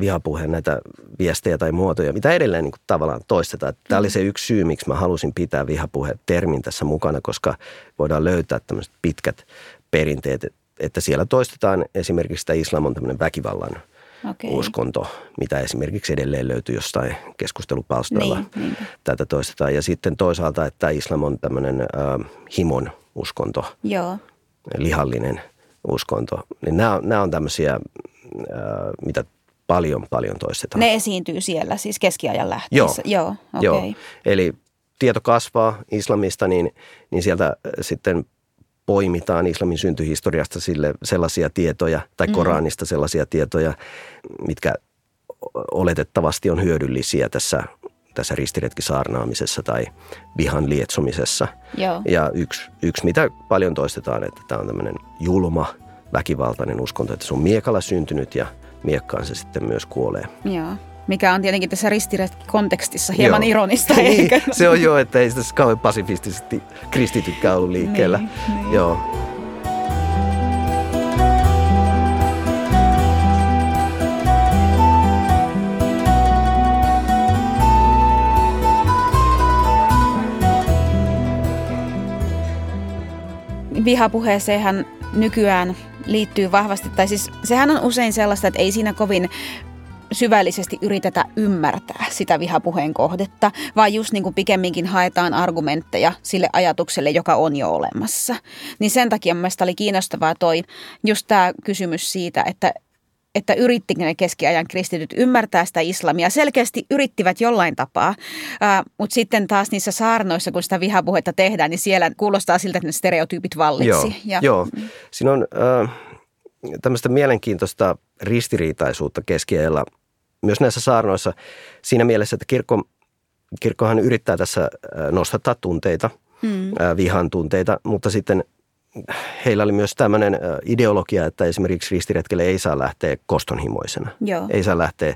[SPEAKER 2] vihapuheen näitä viestejä tai muotoja, mitä edelleen niin kuin tavallaan toistetaan. Tämä oli se yksi syy, miksi mä halusin pitää vihapuhe-termin tässä mukana, koska voidaan löytää tämmöiset pitkät perinteet, että siellä toistetaan esimerkiksi että islam on tämmöinen väkivallan okay. uskonto, mitä esimerkiksi edelleen löytyy jostain keskustelupalstoilla. Niin, niin. Tätä toistetaan. Ja sitten toisaalta, että islam on tämmöinen äh, himon uskonto, Joo. lihallinen uskonto. Niin nämä, nämä on tämmöisiä, äh, mitä paljon, paljon toistetaan.
[SPEAKER 1] Ne esiintyy siellä siis keskiajan lähteessä?
[SPEAKER 2] Joo, Joo, okay. Joo. eli tieto kasvaa islamista, niin, niin sieltä sitten poimitaan islamin syntyhistoriasta sille sellaisia tietoja tai mm. Koranista sellaisia tietoja, mitkä oletettavasti on hyödyllisiä tässä, tässä ristiretkisaarnaamisessa tai vihan lietsomisessa. Joo. Ja yksi, yksi, mitä paljon toistetaan, että tämä on tämmöinen julma, väkivaltainen uskonto, että se on miekalla syntynyt ja miekkaan se sitten myös kuolee.
[SPEAKER 1] Joo mikä on tietenkin tässä kontekstissa hieman Joo. ironista. niin,
[SPEAKER 2] eikä? se on jo, että ei tässä kauhean pasifistisesti kristitytkään ollut liikkeellä. Niin, niin. Joo.
[SPEAKER 1] vihapuheeseenhan nykyään liittyy vahvasti, tai siis sehän on usein sellaista, että ei siinä kovin syvällisesti yritetä ymmärtää sitä vihapuheen kohdetta, vaan just niin kuin pikemminkin haetaan argumentteja sille ajatukselle, joka on jo olemassa. Niin sen takia mielestäni oli kiinnostavaa toi just tämä kysymys siitä, että että yrittikö ne keskiajan kristityt ymmärtää sitä islamia. Selkeästi yrittivät jollain tapaa, äh, mutta sitten taas niissä saarnoissa, kun sitä vihapuhetta tehdään, niin siellä kuulostaa siltä, että ne stereotyypit vallitsi.
[SPEAKER 2] Joo, ja, joo. siinä on äh, tämmöistä mielenkiintoista ristiriitaisuutta keskiajalla myös näissä saarnoissa siinä mielessä, että kirkko, kirkkohan yrittää tässä nostattaa tunteita, hmm. vihan tunteita, mutta sitten heillä oli myös tämmöinen ideologia, että esimerkiksi ristiretkelle ei saa lähteä kostonhimoisena. Joo. Ei saa lähteä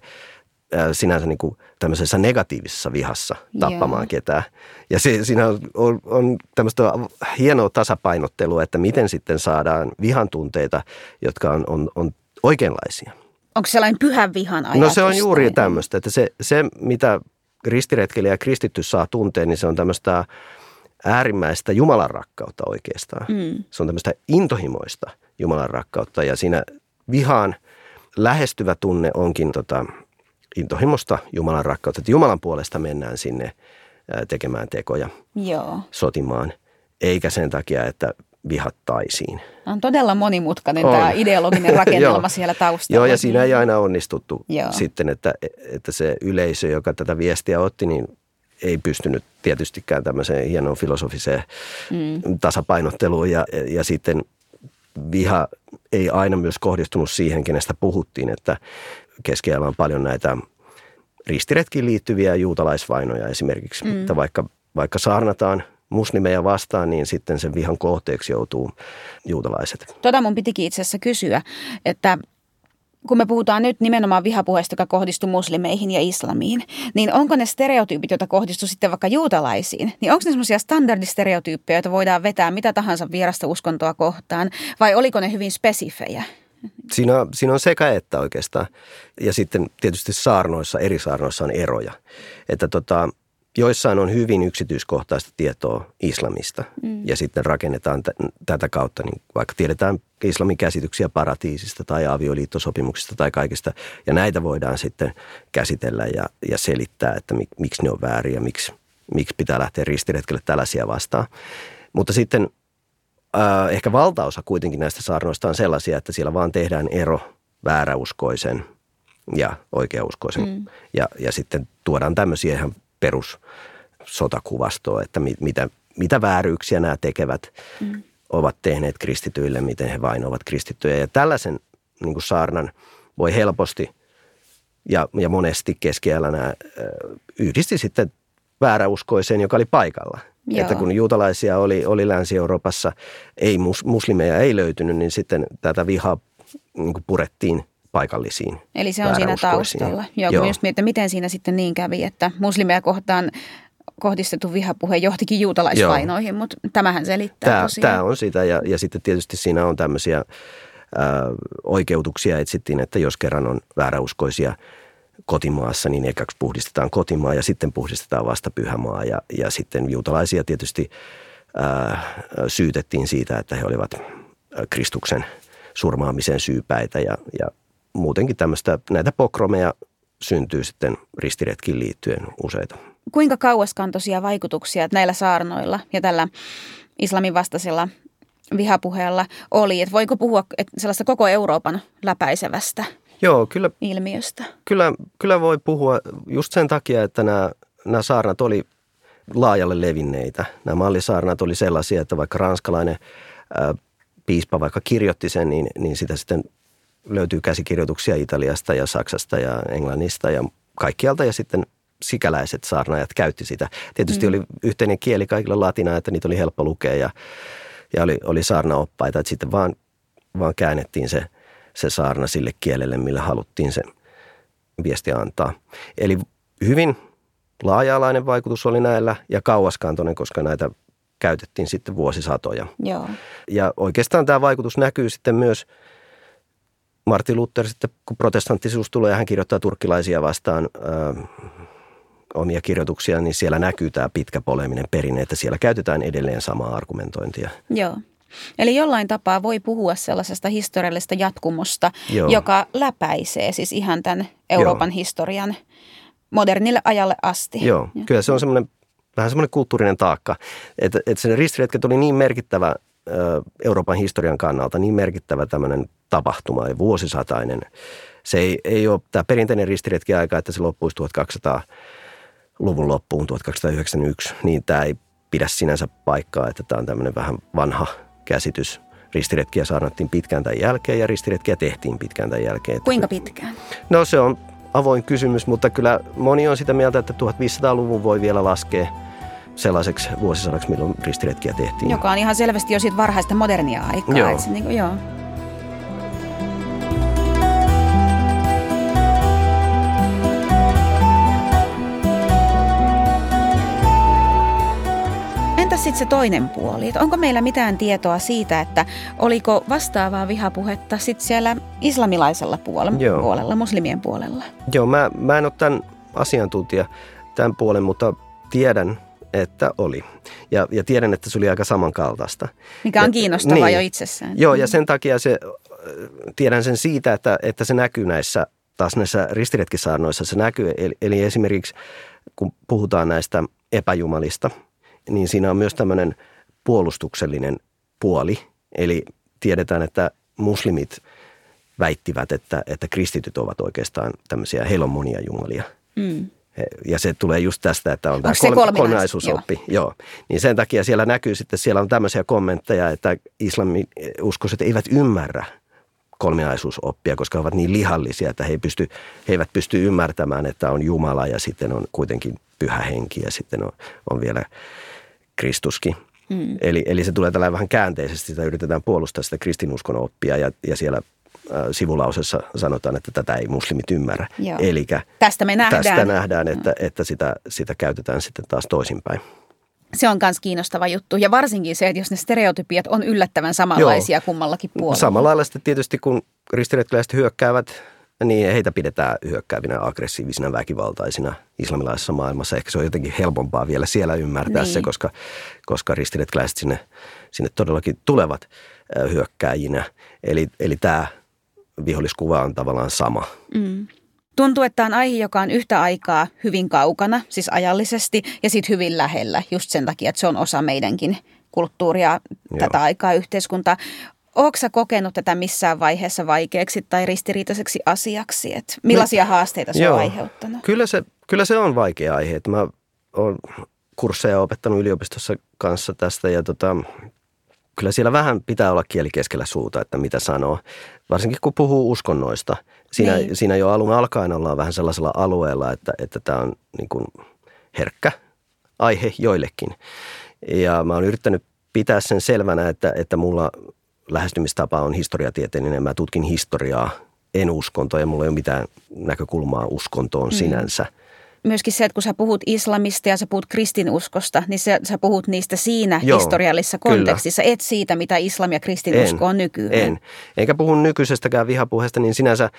[SPEAKER 2] sinänsä niin kuin tämmöisessä negatiivisessa vihassa tappamaan Joo. ketään. Ja se, siinä on, on, on tämmöistä hienoa tasapainottelua, että miten sitten saadaan vihan tunteita, jotka on, on, on oikeanlaisia.
[SPEAKER 1] Onko sellainen pyhän vihan ajatus?
[SPEAKER 2] No se on juuri tämmöistä, että se, se mitä ristiretkeli ja kristitty saa tunteen, niin se on tämmöistä äärimmäistä Jumalan rakkautta oikeastaan. Mm. Se on tämmöistä intohimoista Jumalan rakkautta ja siinä vihaan lähestyvä tunne onkin tota, intohimosta Jumalan rakkautta. Että Jumalan puolesta mennään sinne tekemään tekoja, Joo. sotimaan, eikä sen takia, että vihattaisiin.
[SPEAKER 1] On todella monimutkainen on. tämä ideologinen rakennelma siellä taustalla.
[SPEAKER 2] Joo, ja siinä ei aina onnistuttu Joo. sitten, että, että se yleisö, joka tätä viestiä otti, niin ei pystynyt tietystikään tämmöiseen hienoon filosofiseen mm. tasapainotteluun ja, ja sitten viha ei aina myös kohdistunut siihen, kenestä puhuttiin, että keskiajalla on paljon näitä ristiretkiin liittyviä juutalaisvainoja esimerkiksi, mm. että vaikka, vaikka saarnataan muslimeja vastaan, niin sitten sen vihan kohteeksi joutuu juutalaiset.
[SPEAKER 1] Tota mun pitikin itse asiassa kysyä, että kun me puhutaan nyt nimenomaan vihapuheesta, joka kohdistuu muslimeihin ja islamiin, niin onko ne stereotyypit, joita kohdistuu sitten vaikka juutalaisiin, niin onko ne semmoisia standardistereotyyppejä, joita voidaan vetää mitä tahansa vierasta uskontoa kohtaan, vai oliko ne hyvin spesifejä?
[SPEAKER 2] Siinä, siinä on sekä että oikeastaan. Ja sitten tietysti saarnoissa, eri saarnoissa on eroja. Että tota, joissain on hyvin yksityiskohtaista tietoa islamista mm. ja sitten rakennetaan t- tätä kautta, niin vaikka tiedetään islamin käsityksiä paratiisista tai avioliittosopimuksista tai kaikista, ja näitä voidaan sitten käsitellä ja, ja selittää, että mik, miksi ne on väärin ja miksi, miksi pitää lähteä ristiretkelle tällaisia vastaan. Mutta sitten äh, ehkä valtaosa kuitenkin näistä saarnoista on sellaisia, että siellä vaan tehdään ero vääräuskoisen ja oikeauskoisen. Mm. Ja, ja sitten tuodaan tämmöisiä ihan perussotakuvastoa, että mit, mitä, mitä vääryyksiä nämä tekevät mm. ovat tehneet kristityille, miten he vain ovat kristittyjä. Ja tällaisen niin kuin saarnan voi helposti ja, ja monesti keskiajalla nämä yhdisti sitten vääräuskoiseen, joka oli paikalla. Joo. Että kun juutalaisia oli, oli Länsi-Euroopassa, ei mus, muslimeja ei löytynyt, niin sitten tätä vihaa niin purettiin paikallisiin
[SPEAKER 1] Eli se on siinä taustalla. Joo, Joo. just että miten siinä sitten niin kävi, että muslimeja kohtaan kohdistettu vihapuhe johtikin juutalaisvainoihin, mutta tämähän selittää
[SPEAKER 2] tämä,
[SPEAKER 1] tosiaan.
[SPEAKER 2] Tämä on sitä ja, ja sitten tietysti siinä on tämmöisiä ä, oikeutuksia etsittiin, että jos kerran on vääräuskoisia kotimaassa, niin ekaksi puhdistetaan kotimaa ja sitten puhdistetaan vasta pyhämaa ja, ja sitten juutalaisia tietysti ä, syytettiin siitä, että he olivat Kristuksen surmaamisen syypäitä ja, ja muutenkin tämmöistä, näitä pokromeja syntyy sitten ristiretkiin liittyen useita.
[SPEAKER 1] Kuinka kauaskantoisia vaikutuksia näillä saarnoilla ja tällä islamin vastaisella vihapuheella oli? Että voiko puhua sellaista koko Euroopan läpäisevästä Joo, kyllä, ilmiöstä?
[SPEAKER 2] Kyllä, kyllä voi puhua just sen takia, että nämä, nämä saarnat oli laajalle levinneitä. Nämä mallisaarnat oli sellaisia, että vaikka ranskalainen ää, piispa vaikka kirjoitti sen, niin, niin sitä sitten löytyy käsikirjoituksia Italiasta ja Saksasta ja Englannista ja kaikkialta ja sitten sikäläiset saarnaajat käytti sitä. Tietysti mm. oli yhteinen kieli kaikilla latina, että niitä oli helppo lukea ja, ja oli, oli saarnaoppaita, että sitten vaan, vaan käännettiin se, se saarna sille kielelle, millä haluttiin se viesti antaa. Eli hyvin laaja-alainen vaikutus oli näillä ja kauaskantoinen, koska näitä käytettiin sitten vuosisatoja. Joo. Ja oikeastaan tämä vaikutus näkyy sitten myös – Martin Luther sitten, kun protestanttisuus tulee ja hän kirjoittaa turkkilaisia vastaan ö, omia kirjoituksia, niin siellä näkyy tämä pitkä poleminen perinne, että siellä käytetään edelleen samaa argumentointia.
[SPEAKER 1] Joo. Eli jollain tapaa voi puhua sellaisesta historiallisesta jatkumosta, Joo. joka läpäisee siis ihan tämän Euroopan Joo. historian modernille ajalle asti.
[SPEAKER 2] Joo, ja. kyllä se on semmoinen vähän semmoinen kulttuurinen taakka, että, että se ristiretket oli niin merkittävä Euroopan historian kannalta, niin merkittävä tämmöinen tapahtuma ja vuosisatainen. Se ei, ei ole tämä perinteinen ristiretki aika, että se loppuisi 1200-luvun loppuun 1291, niin tämä ei pidä sinänsä paikkaa, että tämä on tämmöinen vähän vanha käsitys. Ristiretkiä saarnattiin pitkään tämän jälkeen ja ristiretkiä tehtiin pitkään tämän jälkeen.
[SPEAKER 1] Kuinka pitkään?
[SPEAKER 2] No se on avoin kysymys, mutta kyllä moni on sitä mieltä, että 1500-luvun voi vielä laskea sellaiseksi vuosisadaksi, milloin ristiretkiä tehtiin.
[SPEAKER 1] Joka on ihan selvästi jo siitä varhaista modernia aikaa.
[SPEAKER 2] Joo.
[SPEAKER 1] Se, niin kuin, joo. Entäs sitten se toinen puoli? Et onko meillä mitään tietoa siitä, että oliko vastaavaa vihapuhetta sitten siellä islamilaisella puolella,
[SPEAKER 2] Joo.
[SPEAKER 1] puolella, muslimien puolella?
[SPEAKER 2] Joo, mä, mä en ole tämän asiantuntija tämän puolen, mutta tiedän, että oli. Ja, ja tiedän, että se oli aika samankaltaista.
[SPEAKER 1] Mikä on
[SPEAKER 2] Ja-
[SPEAKER 1] kiinnostavaa
[SPEAKER 2] niin.
[SPEAKER 1] jo itsessään.
[SPEAKER 2] Joo, ja sen takia se, äh, tiedän sen siitä, että, että se näkyy näissä, taas näissä ristiretkisaarnoissa se näkyy. Eli, eli esimerkiksi kun puhutaan näistä epäjumalista, niin siinä on myös tämmöinen puolustuksellinen puoli. Eli tiedetään, että muslimit väittivät, että, että kristityt ovat oikeastaan tämmöisiä, heillä on monia jumalia.
[SPEAKER 1] Mm.
[SPEAKER 2] Ja se tulee just tästä, että on tämä
[SPEAKER 1] Onko kolminais-
[SPEAKER 2] kolminaisuusoppi. Joo. Joo. Niin sen takia siellä näkyy sitten, siellä on tämmöisiä kommentteja, että islamin uskoiset eivät ymmärrä kolminaisuusoppia, koska he ovat niin lihallisia, että he, ei pysty, he eivät pysty ymmärtämään, että on Jumala ja sitten on kuitenkin pyhä henki ja sitten on, on vielä Kristuskin. Mm. Eli, eli se tulee tällä vähän käänteisesti, sitä yritetään puolustaa sitä kristinuskon oppia ja, ja siellä sivulausessa sanotaan, että tätä ei muslimit ymmärrä.
[SPEAKER 1] Joo.
[SPEAKER 2] Elikä
[SPEAKER 1] Tästä me nähdään.
[SPEAKER 2] tästä nähdään, että, että sitä, sitä käytetään sitten taas toisinpäin.
[SPEAKER 1] Se on myös kiinnostava juttu. Ja varsinkin se, että jos ne stereotypiat on yllättävän samanlaisia Joo. kummallakin puolella.
[SPEAKER 2] Samalla lailla sitten tietysti kun ristiretkeläiset hyökkäävät, niin heitä pidetään hyökkäävinä, aggressiivisina, väkivaltaisina islamilaisessa maailmassa. Ehkä se on jotenkin helpompaa vielä siellä ymmärtää
[SPEAKER 1] Niin.
[SPEAKER 2] se, koska, koska ristiretkeläiset sinne, sinne todellakin tulevat hyökkääjinä. Eli, eli tämä viholliskuva on tavallaan sama.
[SPEAKER 1] Mm. Tuntuu, että on aihe, joka on yhtä aikaa hyvin kaukana, siis ajallisesti, ja sitten hyvin lähellä, just sen takia, että se on osa meidänkin kulttuuria,
[SPEAKER 2] Joo.
[SPEAKER 1] tätä aikaa, yhteiskuntaa. Oletko sä kokenut tätä missään vaiheessa vaikeaksi tai ristiriitaiseksi asiaksi? Et millaisia haasteita se on aiheuttanut?
[SPEAKER 2] Kyllä se, kyllä se on vaikea aihe. Mä oon kursseja opettanut yliopistossa kanssa tästä ja tota, kyllä siellä vähän pitää olla kieli keskellä suuta, että mitä sanoo. Varsinkin kun puhuu uskonnoista. Siinä,
[SPEAKER 1] Niin.
[SPEAKER 2] siinä jo alun alkaen ollaan vähän sellaisella alueella, että, että tämä on niin kuin herkkä aihe joillekin. Ja mä oon yrittänyt pitää sen selvänä, että, että mulla lähestymistapa on historiatieteellinen. Mä tutkin historiaa, en uskontoa ja mulla ei ole mitään näkökulmaa uskontoon mm. sinänsä.
[SPEAKER 1] Myöskin se, että kun sä puhut islamista ja sä puhut kristinuskosta, niin sä, sä puhut niistä siinä
[SPEAKER 2] Joo,
[SPEAKER 1] historiallisessa
[SPEAKER 2] kyllä.
[SPEAKER 1] kontekstissa, et siitä, mitä islam ja kristinusko on nykyään.
[SPEAKER 2] En. Enkä puhu nykyisestäkään vihapuheesta, niin sinänsä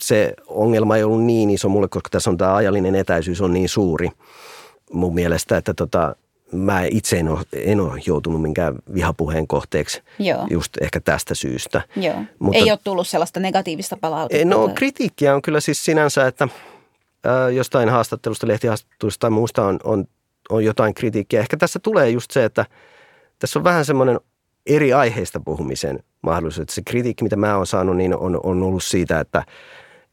[SPEAKER 2] se ongelma ei ollut niin iso mulle, koska tässä on tämä ajallinen etäisyys on niin suuri mun mielestä, että tota, mä itse en ole, en ole joutunut minkään vihapuheen kohteeksi
[SPEAKER 1] Joo.
[SPEAKER 2] just ehkä tästä syystä.
[SPEAKER 1] Joo.
[SPEAKER 2] Mutta-
[SPEAKER 1] Ei ole tullut sellaista negatiivista palautetta.
[SPEAKER 2] No kritiikkiä on kyllä siis sinänsä, että ää, jostain haastattelusta, lehtihaastattelusta tai muusta on, on, on jotain kritiikkiä. Ehkä tässä tulee just se, että tässä on vähän semmoinen eri aiheista puhumisen mahdollisuus. Että se kritiikki, mitä mä oon saanut, niin on, on ollut siitä, että,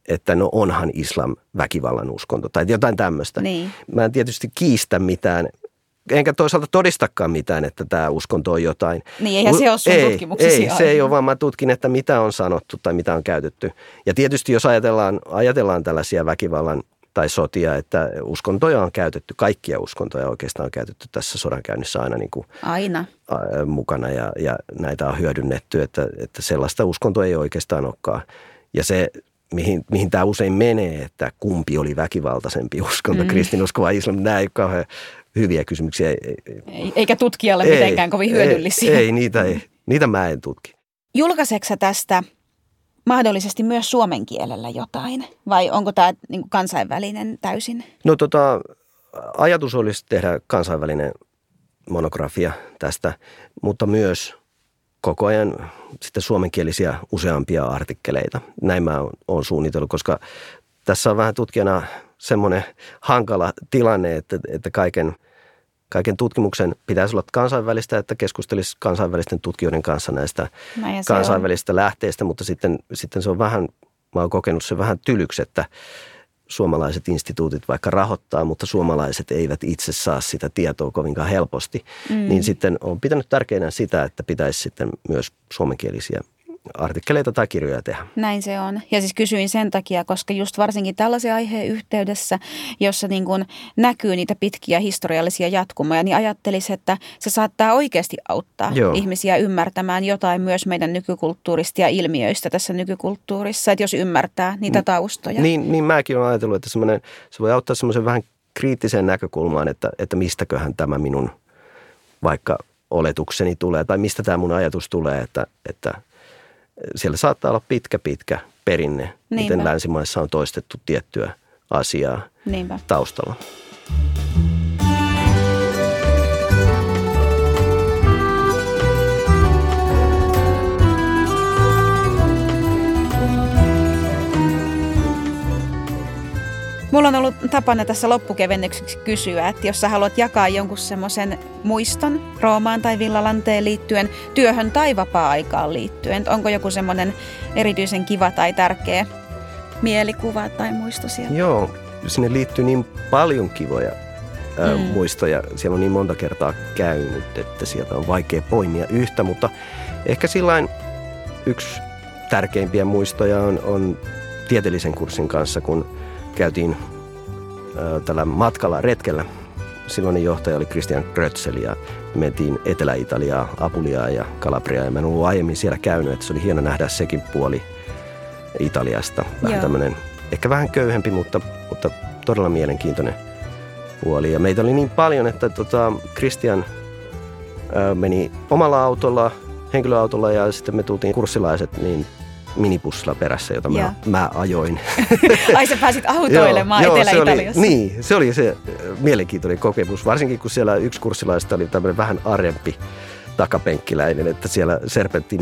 [SPEAKER 2] että no onhan islam väkivallan uskonto tai jotain tämmöistä.
[SPEAKER 1] Niin.
[SPEAKER 2] Mä en tietysti kiistä mitään, enkä toisaalta todistakaan mitään, että tämä uskonto on jotain.
[SPEAKER 1] Niin, eihän se ole sun
[SPEAKER 2] ei,
[SPEAKER 1] tutkimuksesi
[SPEAKER 2] Ei, se ei ole, vaan mä tutkin, että mitä on sanottu tai mitä on käytetty. Ja tietysti jos ajatellaan, ajatellaan tällaisia väkivallan tai sotia, että uskontoja on käytetty, kaikkia uskontoja oikeastaan on käytetty tässä sodankäynnissä aina niin kuin
[SPEAKER 1] Aina.
[SPEAKER 2] mukana ja, ja näitä on hyödynnetty, että, että sellaista uskontoa ei oikeastaan olekaan. Ja se, mihin, mihin tämä usein menee, että kumpi oli väkivaltaisempi uskonto, mm. kristinusko vai islam, nämä ei ole kauhean hyviä kysymyksiä. Ei- ei-
[SPEAKER 1] Ei- Eikä tutkijalle mitenkään kovin hyödyllisiä.
[SPEAKER 2] Ei, ei niitä, ei, niitä mä en tutki.
[SPEAKER 1] Julkaiseksä tästä mahdollisesti myös suomen kielellä jotain? Vai onko tämä niin kansainvälinen täysin?
[SPEAKER 2] No tota, ajatus olisi tehdä kansainvälinen monografia tästä, mutta myös koko ajan sitten suomenkielisiä useampia artikkeleita. Näin mä oon- suunnitellut, koska tässä on vähän tutkijana semmoinen hankala tilanne, että, että kaiken, kaiken tutkimuksen pitäisi olla kansainvälistä, että keskustelisi kansainvälisten tutkijoiden kanssa näistä kansainvälisistä lähteistä, mutta sitten, sitten se on vähän, mä oon kokenut se vähän tylyksi, että suomalaiset instituutit vaikka rahoittaa, mutta suomalaiset eivät itse saa sitä tietoa kovinkaan helposti. Mm. Niin sitten on pitänyt tärkeänä sitä, että pitäisi sitten myös suomenkielisiä artikkeleita tai kirjoja tehdä.
[SPEAKER 1] Näin se on. Ja siis kysyin sen takia, koska just varsinkin tällaisen aiheen yhteydessä, jossa niin kuin näkyy niitä pitkiä historiallisia jatkumoja, niin ajattelisi, että se saattaa oikeasti auttaa Joo. ihmisiä ymmärtämään jotain myös meidän nykykulttuurista ja ilmiöistä tässä nykykulttuurissa, että jos ymmärtää niitä taustoja.
[SPEAKER 2] Niin, niin mäkin olen ajatellut, että se voi auttaa semmoisen vähän kriittiseen näkökulmaan, että, että mistäköhän tämä minun vaikka oletukseni tulee, tai mistä tämä mun ajatus tulee, että, että siellä saattaa olla pitkä, pitkä perinne, Niinpä. miten länsimaissa on toistettu tiettyä asiaa Niinpä. taustalla.
[SPEAKER 1] Mulla on ollut tapana tässä loppukevennykseksi kysyä, että jos sä haluat jakaa jonkun semmoisen muiston Roomaan tai Villalanteen liittyen, työhön tai vapaa-aikaan liittyen, onko joku semmoinen erityisen kiva tai tärkeä mielikuva tai muisto siellä?
[SPEAKER 2] Joo, sinne liittyy niin paljon kivoja ää, mm. muistoja. Siellä on niin monta kertaa käynyt, että sieltä on vaikea poimia yhtä, mutta ehkä sillain yksi tärkeimpiä muistoja on, on tieteellisen kurssin kanssa, kun käytiin tällä matkalla retkellä. Silloinen johtaja oli Christian Grötzel ja mentiin Etelä-Italiaa, Apuliaa ja Kalabriaa. Ja mä en ollut aiemmin siellä käynyt, että se oli hieno nähdä sekin puoli Italiasta. Vähän tämmöinen, ehkä vähän köyhempi, mutta, mutta todella mielenkiintoinen puoli. Ja meitä oli niin paljon, että tota, Christian ää, meni omalla autolla, henkilöautolla ja sitten me tultiin kurssilaiset niin minipussilla perässä, jota mä, mä ajoin.
[SPEAKER 1] Ai sä pääsit autoilemaan joo, Etelä-Italiassa.
[SPEAKER 2] Oli, niin, se oli se äh, mielenkiintoinen kokemus, varsinkin kun siellä yksi kurssilaista oli tämmöinen vähän arempi takapenkkiläinen, että siellä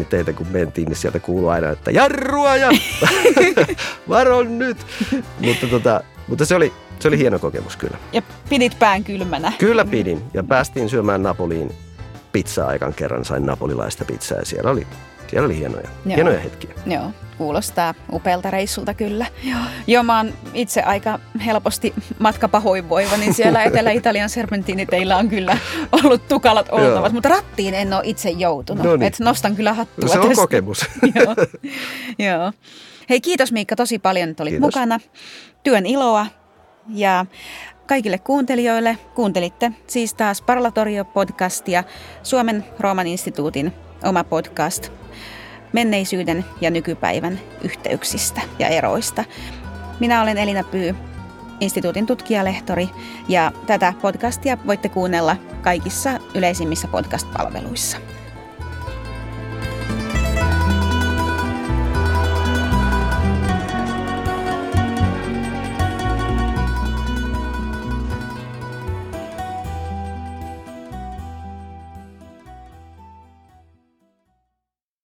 [SPEAKER 2] teitä kun mentiin, niin sieltä kuului aina, että jarrua ja varon nyt. mutta, tota, mutta se, oli, se oli hieno kokemus kyllä.
[SPEAKER 1] Ja pidit pään kylmänä.
[SPEAKER 2] Kyllä pidin ja päästiin syömään Napoliin pizzaa aikan kerran, sain napolilaista pizzaa ja siellä oli siellä oli hienoja, Joo. hienoja hetkiä.
[SPEAKER 1] Joo, kuulostaa upealta reissulta kyllä. Joo. Joo, mä oon itse aika helposti matkapahoinvoiva, niin siellä Etelä-Italian serpentiiniteillä on kyllä ollut tukalat oltavat, mutta rattiin en ole itse joutunut. No niin. Et nostan kyllä hattua
[SPEAKER 2] no se on tästä. kokemus.
[SPEAKER 1] Joo. Joo. Hei, kiitos Miikka tosi paljon, että olit kiitos. mukana. Työn iloa ja kaikille kuuntelijoille. Kuuntelitte siis taas Parlatorio-podcastia Suomen Rooman instituutin oma podcast menneisyyden ja nykypäivän yhteyksistä ja eroista. Minä olen Elina Pyy, instituutin tutkijalehtori, ja tätä podcastia voitte kuunnella kaikissa yleisimmissä podcast-palveluissa.